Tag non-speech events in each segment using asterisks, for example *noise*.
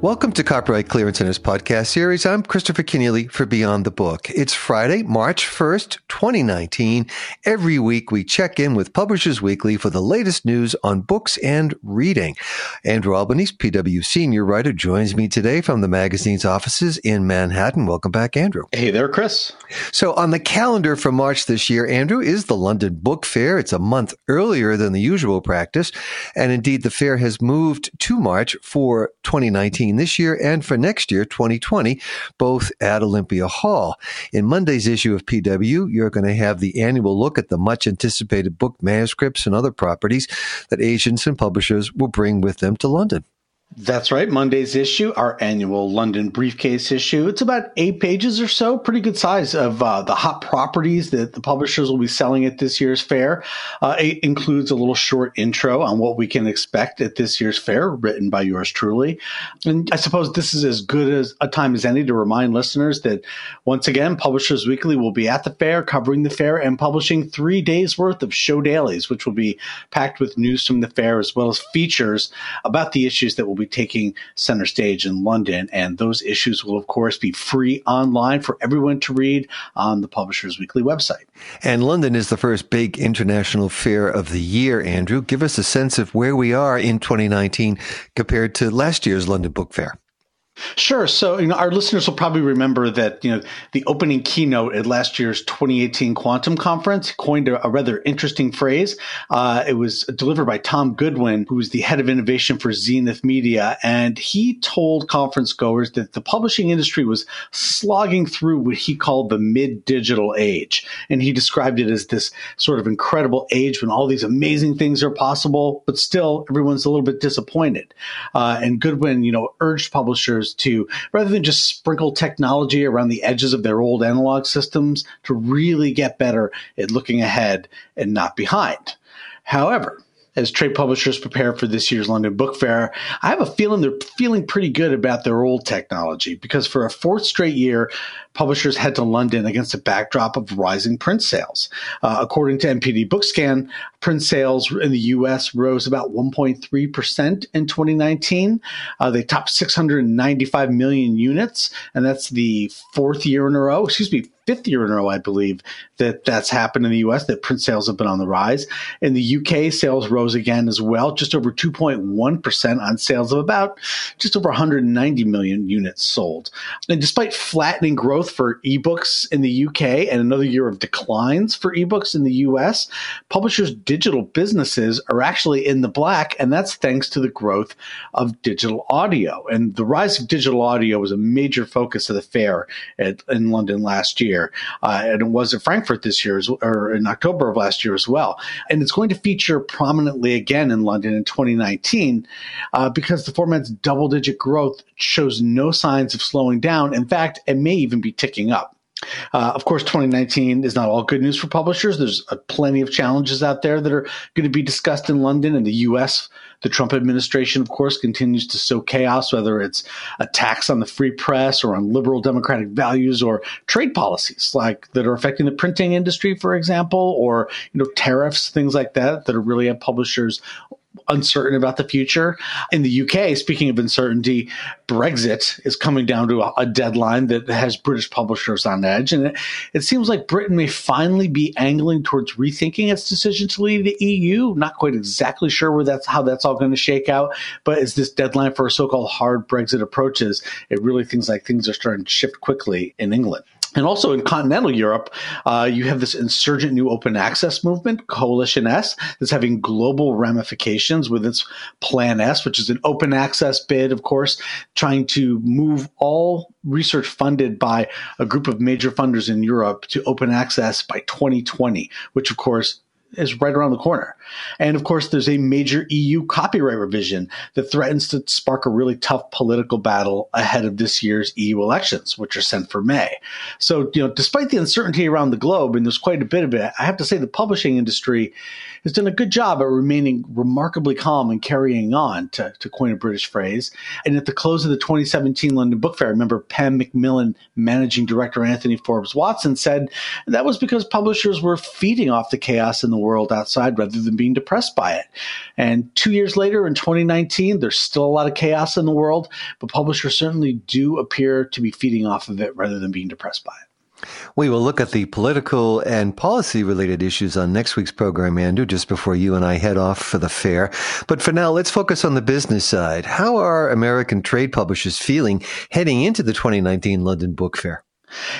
Welcome to Copyright Clearance Center's podcast series. I'm Christopher Kenneally for Beyond the Book. It's Friday, March 1st, 2019. Every week we check in with Publishers Weekly for the latest news on books and reading. Andrew Albanese, PW senior writer, joins me today from the magazine's offices in Manhattan. Welcome back, Andrew. Hey there, Chris. So on the calendar for March this year, Andrew, is the London Book Fair. It's a month earlier than the usual practice. And indeed, the fair has moved to March for 2019 this year and for next year, 2020, both at Olympia Hall. In Monday's issue of PW, you're going to have the annual look at the much anticipated book manuscripts and other properties that agents and publishers will bring with them to London. That's right. Monday's issue, our annual London briefcase issue. It's about eight pages or so, pretty good size of uh, the hot properties that the publishers will be selling at this year's fair. Uh, it includes a little short intro on what we can expect at this year's fair, written by yours truly. And I suppose this is as good as a time as any to remind listeners that once again, Publishers Weekly will be at the fair, covering the fair, and publishing three days worth of show dailies, which will be packed with news from the fair as well as features about the issues that will be taking center stage in London. And those issues will, of course, be free online for everyone to read on the Publishers Weekly website. And London is the first big international fair of the year, Andrew. Give us a sense of where we are in 2019 compared to last year's London Book Fair. Sure. So, you know, our listeners will probably remember that, you know, the opening keynote at last year's 2018 Quantum Conference coined a, a rather interesting phrase. Uh, it was delivered by Tom Goodwin, who was the head of innovation for Zenith Media. And he told conference goers that the publishing industry was slogging through what he called the mid digital age. And he described it as this sort of incredible age when all these amazing things are possible, but still everyone's a little bit disappointed. Uh, and Goodwin, you know, urged publishers to rather than just sprinkle technology around the edges of their old analog systems to really get better at looking ahead and not behind. However, as trade publishers prepare for this year's London Book Fair, I have a feeling they're feeling pretty good about their old technology because for a fourth straight year, publishers head to London against a backdrop of rising print sales. Uh, according to NPD Bookscan, print sales in the U.S. rose about 1.3% in 2019. Uh, they topped 695 million units, and that's the fourth year in a row, excuse me, fifth year in a row, I believe, that that's happened in the US, that print sales have been on the rise. In the UK, sales rose again as well, just over 2.1% on sales of about just over 190 million units sold. And despite flattening growth for ebooks in the UK and another year of declines for ebooks in the US, publishers' digital businesses are actually in the black, and that's thanks to the growth of digital audio. And the rise of digital audio was a major focus of the fair at, in London last year year, uh, and it was at Frankfurt this year, or in October of last year as well. And it's going to feature prominently again in London in 2019 uh, because the format's double digit growth shows no signs of slowing down. In fact, it may even be ticking up. Uh, of course, 2019 is not all good news for publishers. There's uh, plenty of challenges out there that are going to be discussed in London and the U.S. The Trump administration, of course, continues to sow chaos, whether it's attacks on the free press or on liberal democratic values or trade policies like that are affecting the printing industry, for example, or you know tariffs, things like that that are really at publishers uncertain about the future. In the UK, speaking of uncertainty, Brexit is coming down to a, a deadline that has British publishers on edge. And it, it, seems like Britain may finally be angling towards rethinking its decision to leave the EU. Not quite exactly sure where that's how that's all going to shake out. But as this deadline for a so-called hard Brexit approaches, it really seems like things are starting to shift quickly in England. And also in continental Europe, uh, you have this insurgent new open access movement, Coalition S, that's having global ramifications with its Plan S, which is an open access bid, of course, trying to move all research funded by a group of major funders in Europe to open access by 2020, which of course is right around the corner. And of course, there's a major EU copyright revision that threatens to spark a really tough political battle ahead of this year's EU elections, which are set for May. So, you know, despite the uncertainty around the globe, and there's quite a bit of it, I have to say the publishing industry has done a good job at remaining remarkably calm and carrying on, to, to coin a British phrase. And at the close of the 2017 London Book Fair, remember Pan Macmillan, managing director Anthony Forbes Watson said that was because publishers were feeding off the chaos in the the world outside rather than being depressed by it. And two years later, in 2019, there's still a lot of chaos in the world, but publishers certainly do appear to be feeding off of it rather than being depressed by it. We will look at the political and policy related issues on next week's program, Andrew, just before you and I head off for the fair. But for now, let's focus on the business side. How are American trade publishers feeling heading into the 2019 London Book Fair?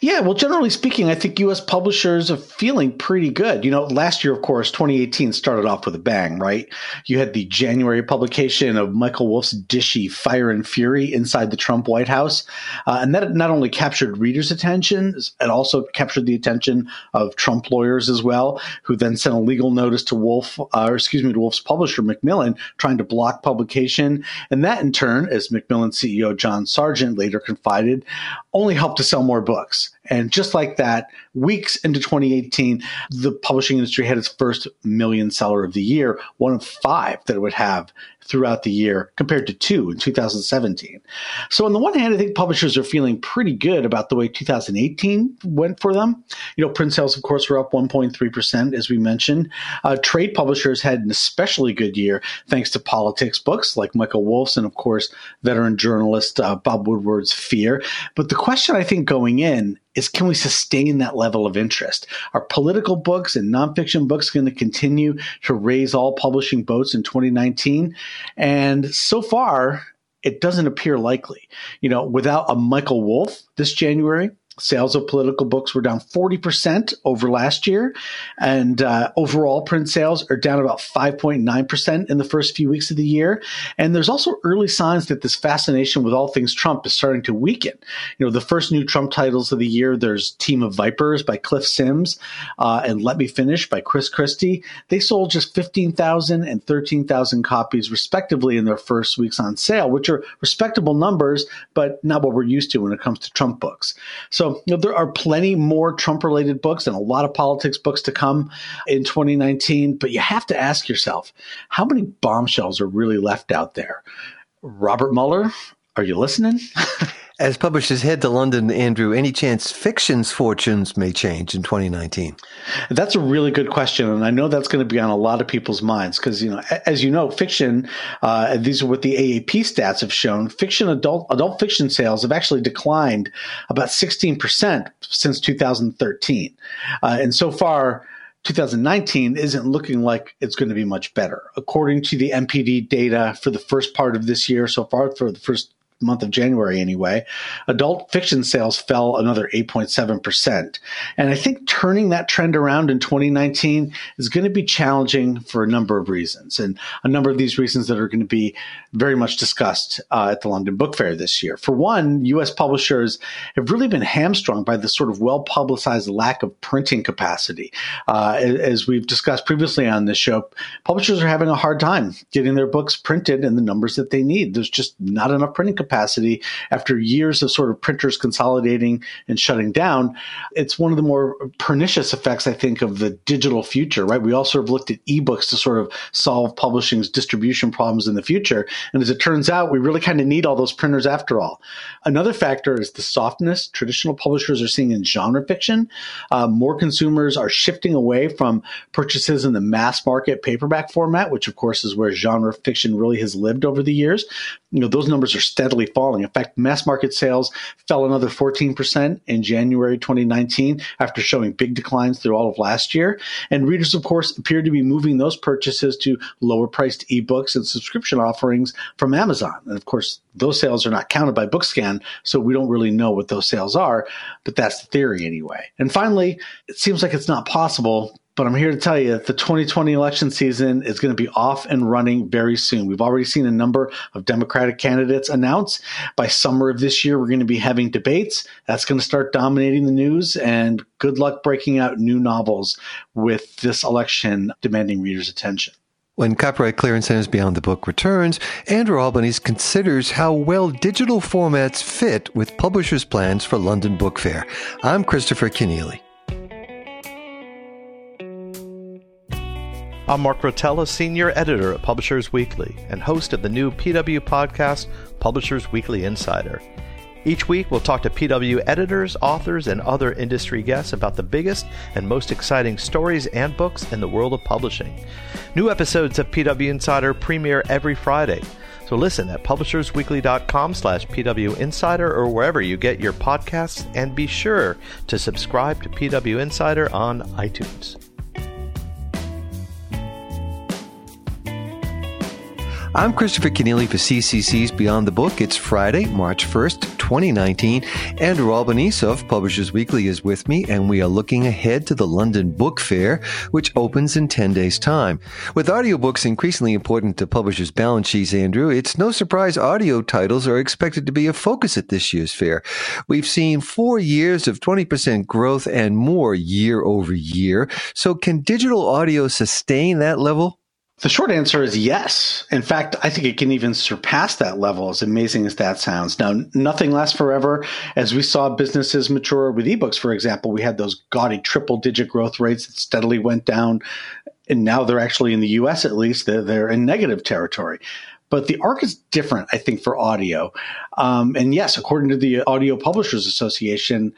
Yeah, well, generally speaking, I think U.S. publishers are feeling pretty good. You know, last year, of course, 2018 started off with a bang, right? You had the January publication of Michael Wolff's dishy Fire and Fury inside the Trump White House. Uh, and that not only captured readers' attention, it also captured the attention of Trump lawyers as well, who then sent a legal notice to Wolff, uh, or excuse me, to Wolff's publisher, Macmillan, trying to block publication. And that, in turn, as Macmillan CEO John Sargent later confided, only helped to sell more books. And just like that, weeks into 2018, the publishing industry had its first million seller of the year, one of five that it would have throughout the year compared to two in 2017. So on the one hand, I think publishers are feeling pretty good about the way 2018 went for them. You know, print sales, of course, were up 1.3%, as we mentioned. Uh, trade publishers had an especially good year thanks to politics books like Michael Wolff's and, of course, veteran journalist uh, Bob Woodward's Fear. But the question I think going in is can we sustain that level of interest? Are political books and nonfiction books going to continue to raise all publishing boats in 2019? And so far, it doesn't appear likely. You know, without a Michael Wolff this January, Sales of political books were down 40% over last year. And uh, overall print sales are down about 5.9% in the first few weeks of the year. And there's also early signs that this fascination with all things Trump is starting to weaken. You know, the first new Trump titles of the year, there's Team of Vipers by Cliff Sims uh, and Let Me Finish by Chris Christie. They sold just 15,000 and 13,000 copies, respectively, in their first weeks on sale, which are respectable numbers, but not what we're used to when it comes to Trump books. So you know, there are plenty more Trump related books and a lot of politics books to come in 2019. But you have to ask yourself, how many bombshells are really left out there? Robert Mueller, are you listening? *laughs* As publishers head to London, Andrew, any chance fiction's fortunes may change in 2019? That's a really good question, and I know that's going to be on a lot of people's minds because, you know, as you know, fiction. Uh, these are what the AAP stats have shown. Fiction adult adult fiction sales have actually declined about 16 percent since 2013, uh, and so far. 2019 isn't looking like it's going to be much better. According to the NPD data for the first part of this year, so far for the first month of January anyway, adult fiction sales fell another 8.7%. And I think turning that trend around in 2019 is going to be challenging for a number of reasons. And a number of these reasons that are going to be very much discussed uh, at the London Book Fair this year. For one, U.S. publishers have really been hamstrung by the sort of well publicized lack of printing capacity. Uh, as we've discussed previously on this show, publishers are having a hard time getting their books printed in the numbers that they need. There's just not enough printing capacity capacity after years of sort of printers consolidating and shutting down. It's one of the more pernicious effects, I think, of the digital future, right? We all sort of looked at ebooks to sort of solve publishing's distribution problems in the future. And as it turns out, we really kind of need all those printers after all. Another factor is the softness traditional publishers are seeing in genre fiction. Uh, more consumers are shifting away from purchases in the mass market paperback format, which of course is where genre fiction really has lived over the years. You know, those numbers are steadily steadily falling. In fact, mass market sales fell another 14% in January 2019 after showing big declines through all of last year. And readers, of course, appear to be moving those purchases to lower priced ebooks and subscription offerings from Amazon. And of course, those sales are not counted by Bookscan, so we don't really know what those sales are, but that's the theory anyway. And finally, it seems like it's not possible but I'm here to tell you that the 2020 election season is going to be off and running very soon. We've already seen a number of Democratic candidates announce. By summer of this year, we're going to be having debates. That's going to start dominating the news. And good luck breaking out new novels with this election demanding readers' attention. When Copyright Clearance Centers Beyond the Book returns, Andrew Albanese considers how well digital formats fit with publishers' plans for London Book Fair. I'm Christopher Kenneally. I'm Mark Rotella, Senior Editor at Publishers Weekly and host of the new PW podcast, Publishers Weekly Insider. Each week, we'll talk to PW editors, authors, and other industry guests about the biggest and most exciting stories and books in the world of publishing. New episodes of PW Insider premiere every Friday. So listen at publishersweekly.com slash PW Insider or wherever you get your podcasts, and be sure to subscribe to PW Insider on iTunes. I'm Christopher Kenneally for CCC's Beyond the Book. It's Friday, March 1st, 2019. Andrew Albanese of Publishers Weekly is with me, and we are looking ahead to the London Book Fair, which opens in 10 days' time. With audiobooks increasingly important to publishers' balance sheets, Andrew, it's no surprise audio titles are expected to be a focus at this year's fair. We've seen four years of 20% growth and more year over year. So can digital audio sustain that level? The short answer is yes. In fact, I think it can even surpass that level, as amazing as that sounds. Now, nothing lasts forever. As we saw businesses mature with ebooks, for example, we had those gaudy triple digit growth rates that steadily went down. And now they're actually in the US, at least, they're, they're in negative territory. But the arc is different, I think, for audio. Um, and yes, according to the Audio Publishers Association,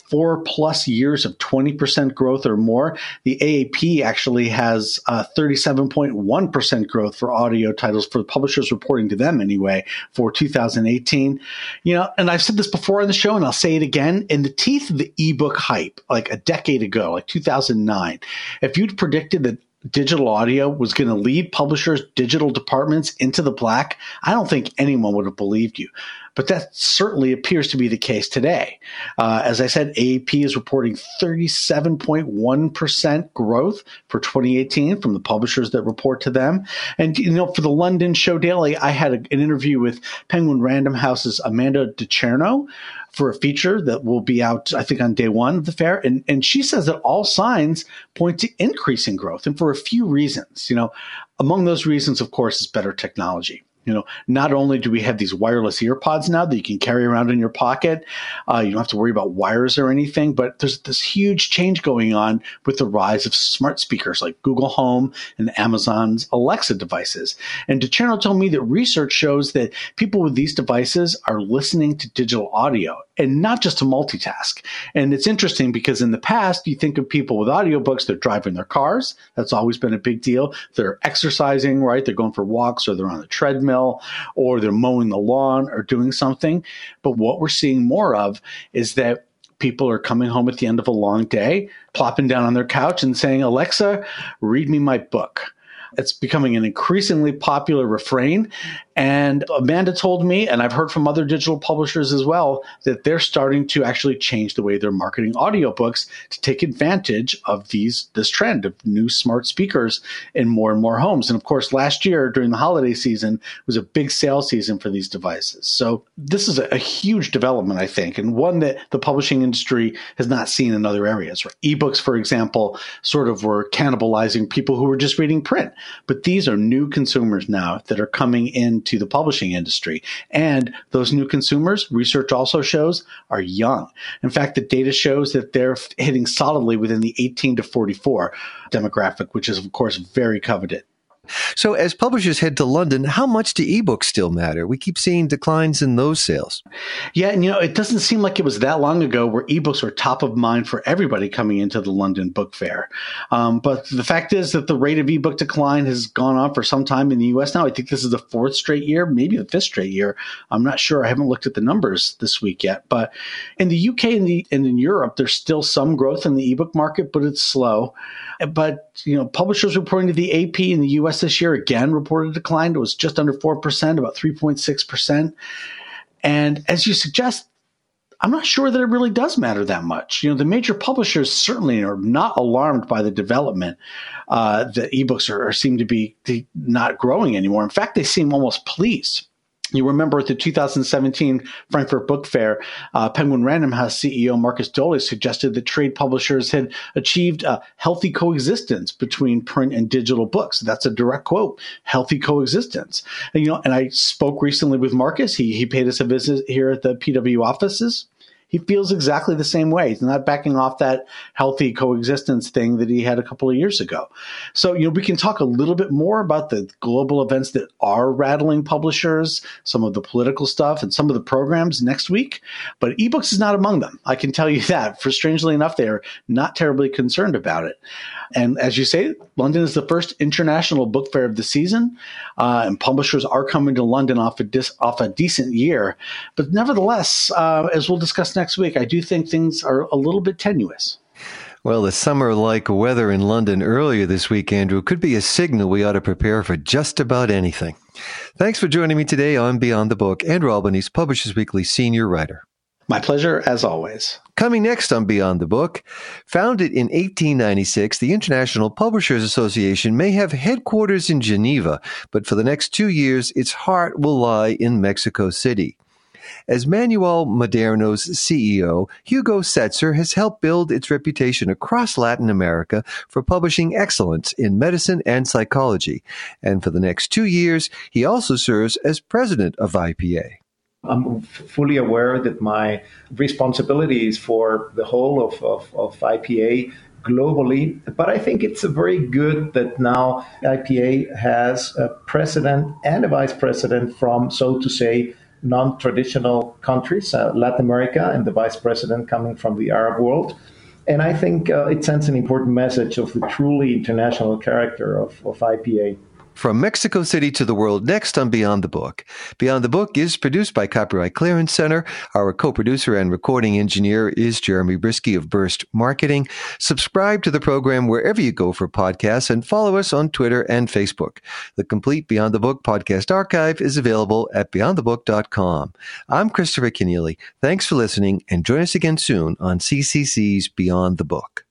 four plus years of 20% growth or more. The AAP actually has uh, 37.1% growth for audio titles for the publishers reporting to them anyway for 2018. You know, and I've said this before on the show and I'll say it again in the teeth of the ebook hype, like a decade ago, like 2009, if you'd predicted that digital audio was going to lead publishers' digital departments into the black, I don't think anyone would have believed you. But that certainly appears to be the case today. Uh, as I said, AAP is reporting 37.1% growth for 2018 from the publishers that report to them. And, you know, for the London Show Daily, I had a, an interview with Penguin Random House's Amanda D'Acierno for a feature that will be out, I think, on day one of the fair. And, and she says that all signs point to increasing growth and for a few reasons. You know, among those reasons, of course, is better technology. You know, not only do we have these wireless earpods now that you can carry around in your pocket, uh, you don't have to worry about wires or anything, but there's this huge change going on with the rise of smart speakers like Google Home and Amazon's Alexa devices. And D'Acierno told me that research shows that people with these devices are listening to digital audio and not just to multitask. And it's interesting because in the past, you think of people with audiobooks, they're driving their cars. That's always been a big deal. They're exercising, right? They're going for walks or they're on the treadmill or they're mowing the lawn or doing something. But what we're seeing more of is that people are coming home at the end of a long day, plopping down on their couch and saying, Alexa, read me my book. It's becoming an increasingly popular refrain. And Amanda told me, and I've heard from other digital publishers as well, that they're starting to actually change the way they're marketing audiobooks to take advantage of these this trend of new smart speakers in more and more homes. And of course, last year during the holiday season was a big sales season for these devices. So this is a, a huge development, I think, and one that the publishing industry has not seen in other areas. Right? Ebooks, for example, sort of were cannibalizing people who were just reading print. But these are new consumers now that are coming in into the publishing industry. And those new consumers, research also shows, are young. In fact, the data shows that they're hitting solidly within the 18 to 44 demographic, which is, of course, very coveted. So, as publishers head to London, how much do ebooks still matter? We keep seeing declines in those sales. Yeah, and you know, it doesn't seem like it was that long ago where ebooks were top of mind for everybody coming into the London Book Fair. Um, but the fact is that the rate of ebook decline has gone on for some time in the US now. I think this is the fourth straight year, maybe the fifth straight year. I'm not sure. I haven't looked at the numbers this week yet. But in the UK and, the, and in Europe, there's still some growth in the ebook market, but it's slow. But, you know, publishers reporting to the AP in the US this year again reported a decline. It was just under 4%, about 3.6%. And as you suggest, I'm not sure that it really does matter that much. You know, the major publishers certainly are not alarmed by the development uh, that ebooks are, are seem to be not growing anymore. In fact, they seem almost pleased. You remember at the 2017 Frankfurt Book Fair, uh, Penguin Random House CEO Marcus Dohle suggested that trade publishers had achieved a healthy coexistence between print and digital books. That's a direct quote: "Healthy coexistence." And, you know, and I spoke recently with Marcus. He he paid us a visit here at the PW offices. He feels exactly the same way. He's not backing off that healthy coexistence thing that he had a couple of years ago. So, you know, we can talk a little bit more about the global events that are rattling publishers, some of the political stuff, and some of the programs next week. But ebooks is not among them. I can tell you *laughs* that. For strangely enough, they're not terribly concerned about it. And as you say, London is the first international book fair of the season, uh, and publishers are coming to London off a dis- off a decent year. But nevertheless, uh, as we'll discuss next week, I do think things are a little bit tenuous. Well, the summer like weather in London earlier this week, Andrew, could be a signal we ought to prepare for just about anything. Thanks for joining me today on Beyond the Book. Andrew Albanese, Publishers Weekly senior writer. My pleasure, as always. Coming next on Beyond the Book, founded in 1896, the International Publishers Association may have headquarters in Geneva, but for the next two years, its heart will lie in Mexico City. As Manual Moderno's CEO, Hugo Setzer has helped build its reputation across Latin America for publishing excellence in medicine and psychology. And for the next two years, he also serves as president of IPA. I'm fully aware that my responsibility is for the whole of, of, of, IPA globally, but I think it's very good that now IPA has a president and a vice president from, so to say, non traditional countries, uh, Latin America, and the vice president coming from the Arab world. And I think uh, it sends an important message of the truly international character of, of IPA. From Mexico City to the world, next on Beyond the Book. Beyond the Book is produced by Copyright Clearance Center. Our co-producer and recording engineer is Jeremy Brieske of Burst Marketing. Subscribe to the program wherever you go for podcasts and follow us on Twitter and Facebook. The complete Beyond the Book podcast archive is available at beyondthebook.com. I'm Christopher Kenneally. Thanks for listening and join us again soon on CCC's Beyond the Book.